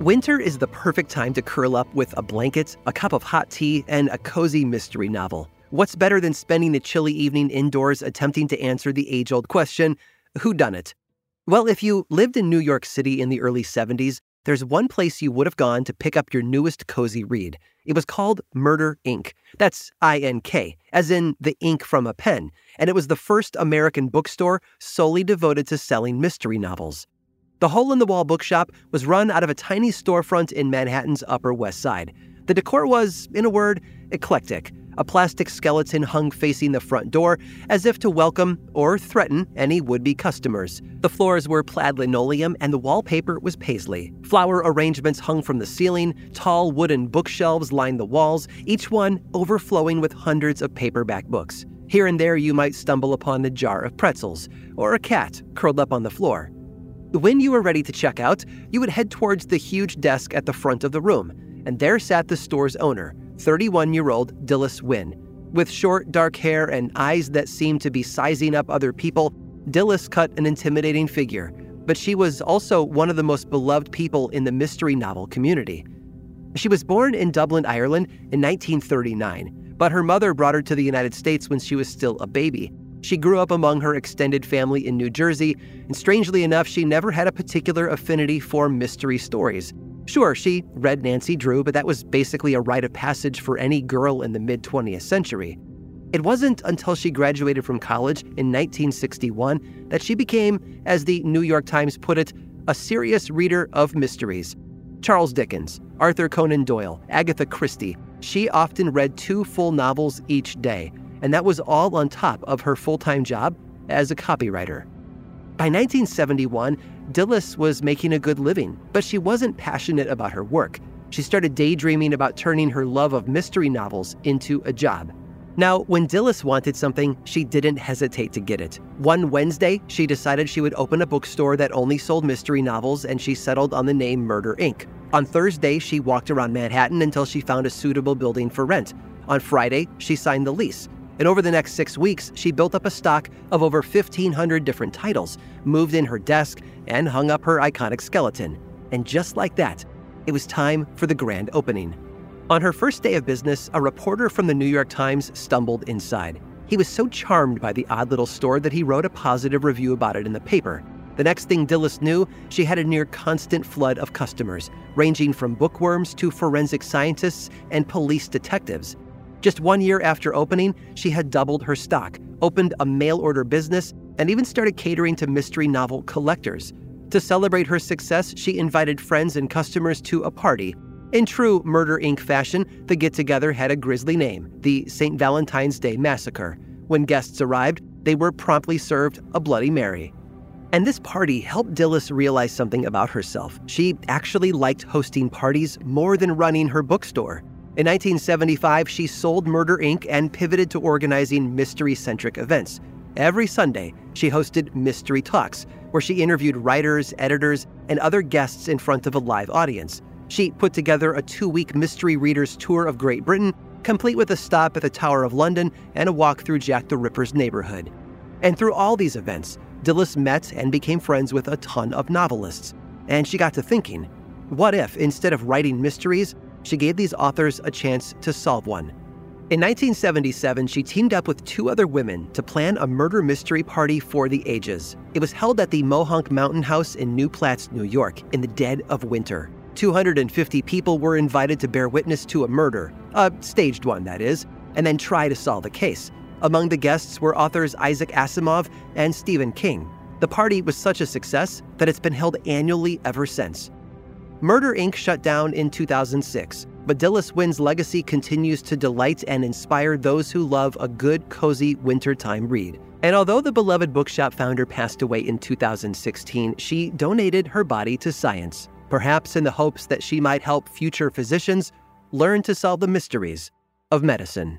Winter is the perfect time to curl up with a blanket, a cup of hot tea, and a cozy mystery novel. What's better than spending a chilly evening indoors attempting to answer the age old question who done it? Well, if you lived in New York City in the early 70s, there's one place you would have gone to pick up your newest cozy read. It was called Murder Inc. That's I N K, as in the ink from a pen, and it was the first American bookstore solely devoted to selling mystery novels. The hole in the wall bookshop was run out of a tiny storefront in Manhattan's Upper West Side. The decor was, in a word, eclectic. A plastic skeleton hung facing the front door as if to welcome or threaten any would be customers. The floors were plaid linoleum and the wallpaper was paisley. Flower arrangements hung from the ceiling, tall wooden bookshelves lined the walls, each one overflowing with hundreds of paperback books. Here and there, you might stumble upon a jar of pretzels or a cat curled up on the floor. When you were ready to check out, you would head towards the huge desk at the front of the room, and there sat the store's owner, 31 year old Dilys Wynn. With short, dark hair and eyes that seemed to be sizing up other people, Dilys cut an intimidating figure, but she was also one of the most beloved people in the mystery novel community. She was born in Dublin, Ireland in 1939, but her mother brought her to the United States when she was still a baby. She grew up among her extended family in New Jersey, and strangely enough, she never had a particular affinity for mystery stories. Sure, she read Nancy Drew, but that was basically a rite of passage for any girl in the mid 20th century. It wasn't until she graduated from college in 1961 that she became, as the New York Times put it, a serious reader of mysteries. Charles Dickens, Arthur Conan Doyle, Agatha Christie, she often read two full novels each day, and that was all on top of her full time job as a copywriter. By 1971, Dilys was making a good living, but she wasn't passionate about her work. She started daydreaming about turning her love of mystery novels into a job. Now, when Dilys wanted something, she didn't hesitate to get it. One Wednesday, she decided she would open a bookstore that only sold mystery novels, and she settled on the name Murder Inc. On Thursday, she walked around Manhattan until she found a suitable building for rent. On Friday, she signed the lease. And over the next six weeks, she built up a stock of over 1,500 different titles, moved in her desk, and hung up her iconic skeleton. And just like that, it was time for the grand opening. On her first day of business, a reporter from the New York Times stumbled inside. He was so charmed by the odd little store that he wrote a positive review about it in the paper. The next thing Dilys knew, she had a near constant flood of customers, ranging from bookworms to forensic scientists and police detectives. Just one year after opening, she had doubled her stock, opened a mail order business, and even started catering to mystery novel collectors. To celebrate her success, she invited friends and customers to a party. In true Murder Inc. fashion, the get together had a grisly name the St. Valentine's Day Massacre. When guests arrived, they were promptly served a Bloody Mary. And this party helped Dilys realize something about herself. She actually liked hosting parties more than running her bookstore. In 1975, she sold Murder Inc. and pivoted to organizing mystery centric events. Every Sunday, she hosted Mystery Talks, where she interviewed writers, editors, and other guests in front of a live audience. She put together a two week mystery readers tour of Great Britain, complete with a stop at the Tower of London and a walk through Jack the Ripper's neighborhood. And through all these events, Dilys met and became friends with a ton of novelists. And she got to thinking what if, instead of writing mysteries, she gave these authors a chance to solve one. In 1977, she teamed up with two other women to plan a murder mystery party for the ages. It was held at the Mohonk Mountain House in New Paltz, New York, in the dead of winter. 250 people were invited to bear witness to a murder, a staged one, that is, and then try to solve the case. Among the guests were authors Isaac Asimov and Stephen King. The party was such a success that it's been held annually ever since. Murder Inc. shut down in 2006, but Dilys Wynn's legacy continues to delight and inspire those who love a good, cozy wintertime read. And although the beloved bookshop founder passed away in 2016, she donated her body to science, perhaps in the hopes that she might help future physicians learn to solve the mysteries of medicine.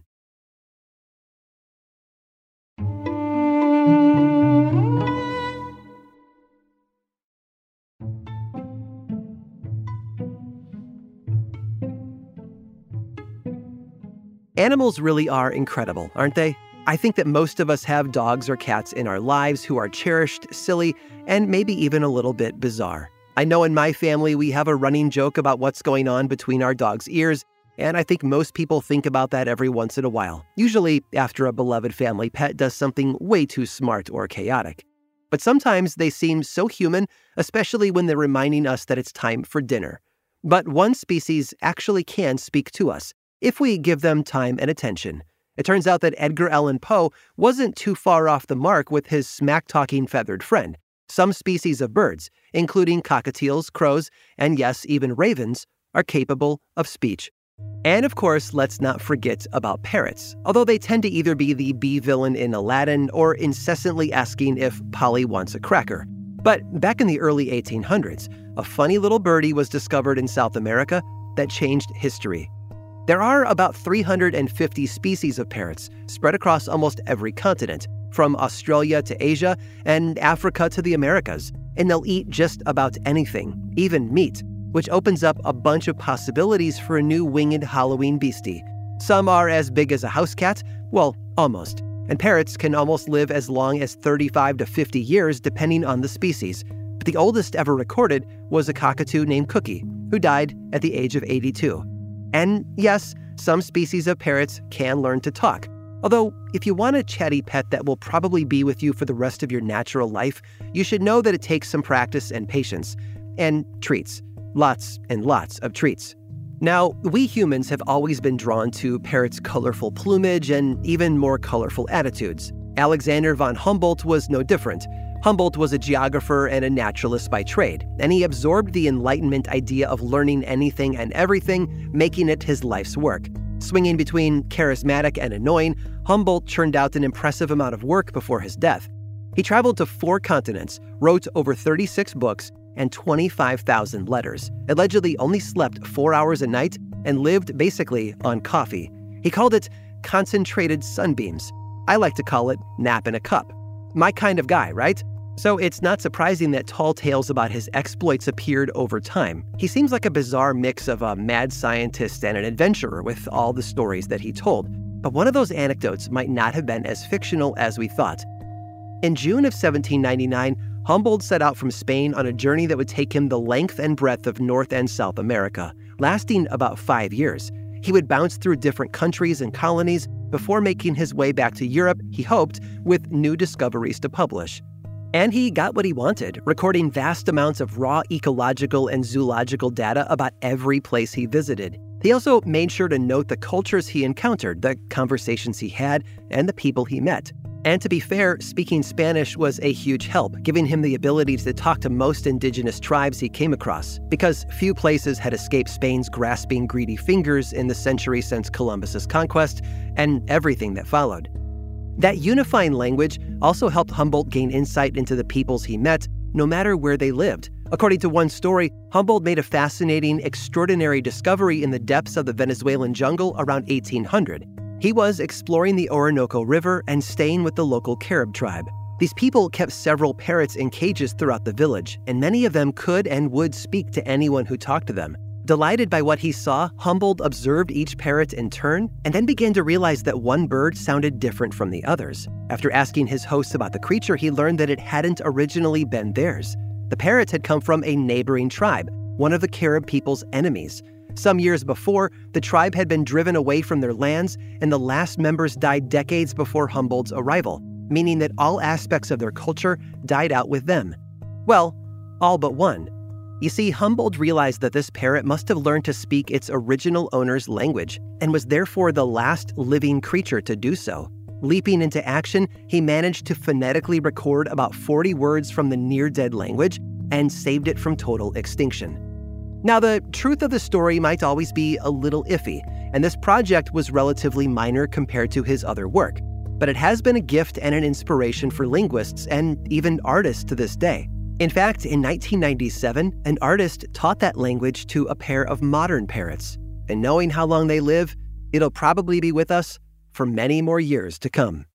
Animals really are incredible, aren't they? I think that most of us have dogs or cats in our lives who are cherished, silly, and maybe even a little bit bizarre. I know in my family we have a running joke about what's going on between our dog's ears, and I think most people think about that every once in a while, usually after a beloved family pet does something way too smart or chaotic. But sometimes they seem so human, especially when they're reminding us that it's time for dinner. But one species actually can speak to us if we give them time and attention. It turns out that Edgar Allan Poe wasn't too far off the mark with his smack talking feathered friend. Some species of birds, including cockatiels, crows, and yes, even ravens, are capable of speech. And of course, let's not forget about parrots, although they tend to either be the bee villain in Aladdin or incessantly asking if Polly wants a cracker. But back in the early 1800s, a funny little birdie was discovered in South America that changed history. There are about 350 species of parrots spread across almost every continent, from Australia to Asia and Africa to the Americas, and they'll eat just about anything, even meat, which opens up a bunch of possibilities for a new winged Halloween beastie. Some are as big as a house cat, well, almost, and parrots can almost live as long as 35 to 50 years depending on the species. But the oldest ever recorded was a cockatoo named Cookie, who died at the age of 82. And yes, some species of parrots can learn to talk. Although, if you want a chatty pet that will probably be with you for the rest of your natural life, you should know that it takes some practice and patience. And treats. Lots and lots of treats. Now, we humans have always been drawn to parrots' colorful plumage and even more colorful attitudes. Alexander von Humboldt was no different. Humboldt was a geographer and a naturalist by trade, and he absorbed the Enlightenment idea of learning anything and everything, making it his life's work. Swinging between charismatic and annoying, Humboldt churned out an impressive amount of work before his death. He traveled to four continents, wrote over 36 books, and 25,000 letters, allegedly only slept four hours a night, and lived basically on coffee. He called it concentrated sunbeams. I like to call it nap in a cup. My kind of guy, right? So it's not surprising that tall tales about his exploits appeared over time. He seems like a bizarre mix of a mad scientist and an adventurer with all the stories that he told. But one of those anecdotes might not have been as fictional as we thought. In June of 1799, Humboldt set out from Spain on a journey that would take him the length and breadth of North and South America, lasting about five years. He would bounce through different countries and colonies before making his way back to Europe, he hoped, with new discoveries to publish. And he got what he wanted, recording vast amounts of raw ecological and zoological data about every place he visited. He also made sure to note the cultures he encountered, the conversations he had, and the people he met. And to be fair, speaking Spanish was a huge help, giving him the ability to talk to most indigenous tribes he came across, because few places had escaped Spain's grasping, greedy fingers in the century since Columbus's conquest, and everything that followed. That unifying language also helped Humboldt gain insight into the peoples he met, no matter where they lived. According to one story, Humboldt made a fascinating, extraordinary discovery in the depths of the Venezuelan jungle around 1800. He was exploring the Orinoco River and staying with the local Carib tribe. These people kept several parrots in cages throughout the village, and many of them could and would speak to anyone who talked to them. Delighted by what he saw, Humboldt observed each parrot in turn and then began to realize that one bird sounded different from the others. After asking his hosts about the creature, he learned that it hadn't originally been theirs. The parrots had come from a neighboring tribe, one of the Carib people's enemies. Some years before, the tribe had been driven away from their lands, and the last members died decades before Humboldt's arrival, meaning that all aspects of their culture died out with them. Well, all but one you see, Humboldt realized that this parrot must have learned to speak its original owner's language and was therefore the last living creature to do so. Leaping into action, he managed to phonetically record about 40 words from the near dead language and saved it from total extinction. Now, the truth of the story might always be a little iffy, and this project was relatively minor compared to his other work. but it has been a gift and an inspiration for linguists and even artists to this day. In fact, in 1997, an artist taught that language to a pair of modern parrots. And knowing how long they live, it'll probably be with us for many more years to come.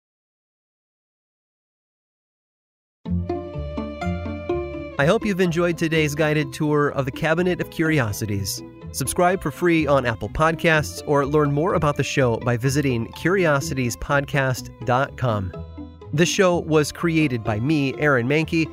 I hope you've enjoyed today's guided tour of the Cabinet of Curiosities. Subscribe for free on Apple Podcasts or learn more about the show by visiting curiositiespodcast.com. This show was created by me, Aaron Mahnke,